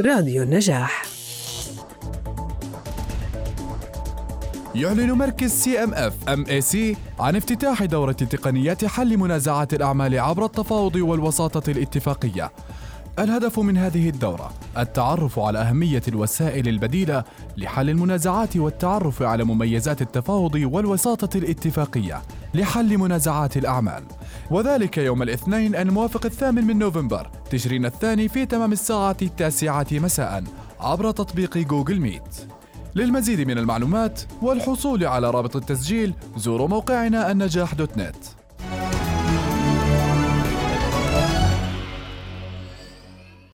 راديو النجاح يعلن مركز سي إم إف إم إي سي عن افتتاح دورة تقنيات حل منازعات الأعمال عبر التفاوض والوساطة الاتفاقية. الهدف من هذه الدورة التعرف على أهمية الوسائل البديلة لحل المنازعات والتعرف على مميزات التفاوض والوساطة الاتفاقية لحل منازعات الأعمال. وذلك يوم الاثنين الموافق الثامن من نوفمبر تشرين الثاني في تمام الساعة التاسعة مساء عبر تطبيق جوجل ميت. للمزيد من المعلومات والحصول على رابط التسجيل زوروا موقعنا النجاح دوت نت